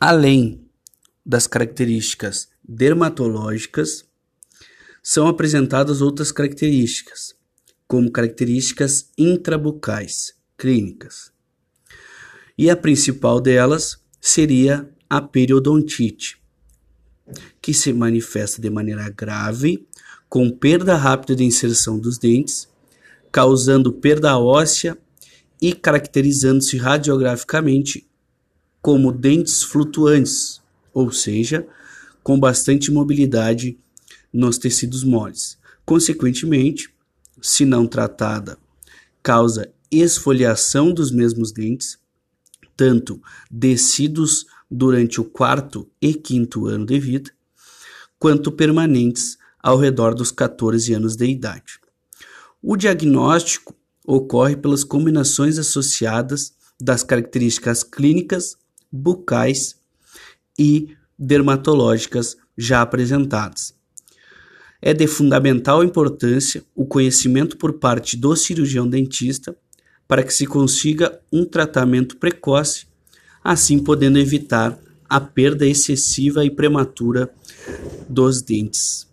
Além das características dermatológicas, são apresentadas outras características, como características intrabucais clínicas. E a principal delas seria a periodontite, que se manifesta de maneira grave, com perda rápida de inserção dos dentes, causando perda óssea e caracterizando-se radiograficamente como dentes flutuantes, ou seja, com bastante mobilidade nos tecidos moles. Consequentemente, se não tratada, causa esfoliação dos mesmos dentes, tanto descidos durante o quarto e quinto ano de vida, quanto permanentes ao redor dos 14 anos de idade. O diagnóstico ocorre pelas combinações associadas das características clínicas, bucais e dermatológicas já apresentadas. É de fundamental importância o conhecimento por parte do cirurgião dentista para que se consiga um tratamento precoce, assim podendo evitar a perda excessiva e prematura dos dentes.